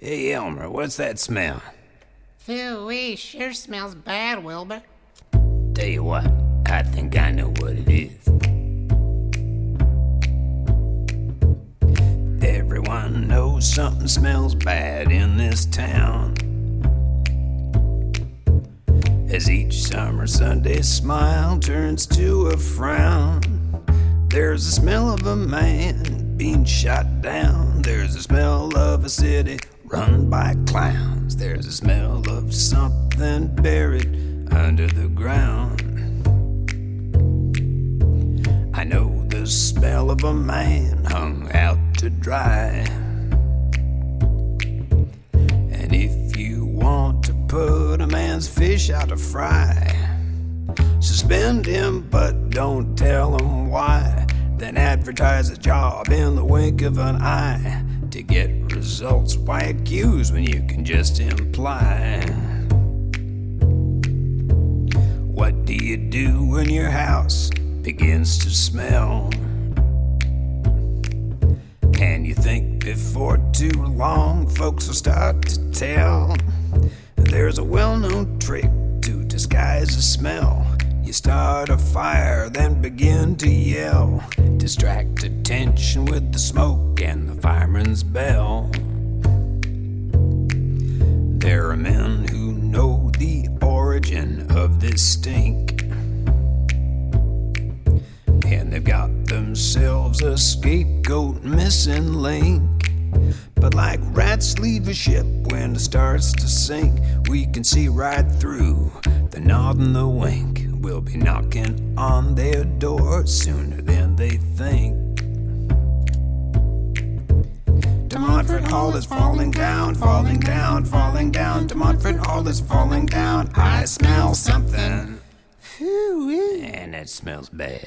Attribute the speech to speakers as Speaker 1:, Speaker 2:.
Speaker 1: Hey, Elmer, what's that smell?
Speaker 2: Phooey, sure smells bad, Wilbur.
Speaker 1: Tell you what, I think I know what it is. Everyone knows something smells bad in this town. As each summer Sunday smile turns to a frown, there's a smell of a man being shot down. There's a smell of a city run by clowns. There's a smell of something buried under the ground. I know the smell of a man hung out to dry. And if you want to put a man's fish out to fry, suspend him but don't tell him why. Then advertise a job in the wink of an eye to get results. Why accuse when you can just imply? What do you do when your house begins to smell? And you think before too long, folks will start to tell. There's a well known trick to disguise a smell. You start a fire, then begin to yell. Distract attention with the smoke and the fireman's bell. There are men who know the origin of this stink. And they've got themselves a scapegoat missing link. But like rats leave a ship when it starts to sink, we can see right through the nod and the wink. We'll be knocking on their door sooner than they think. De Montfort Hall is falling down, falling down, falling down. De Montfort Hall is falling down. I smell something. And it smells bad.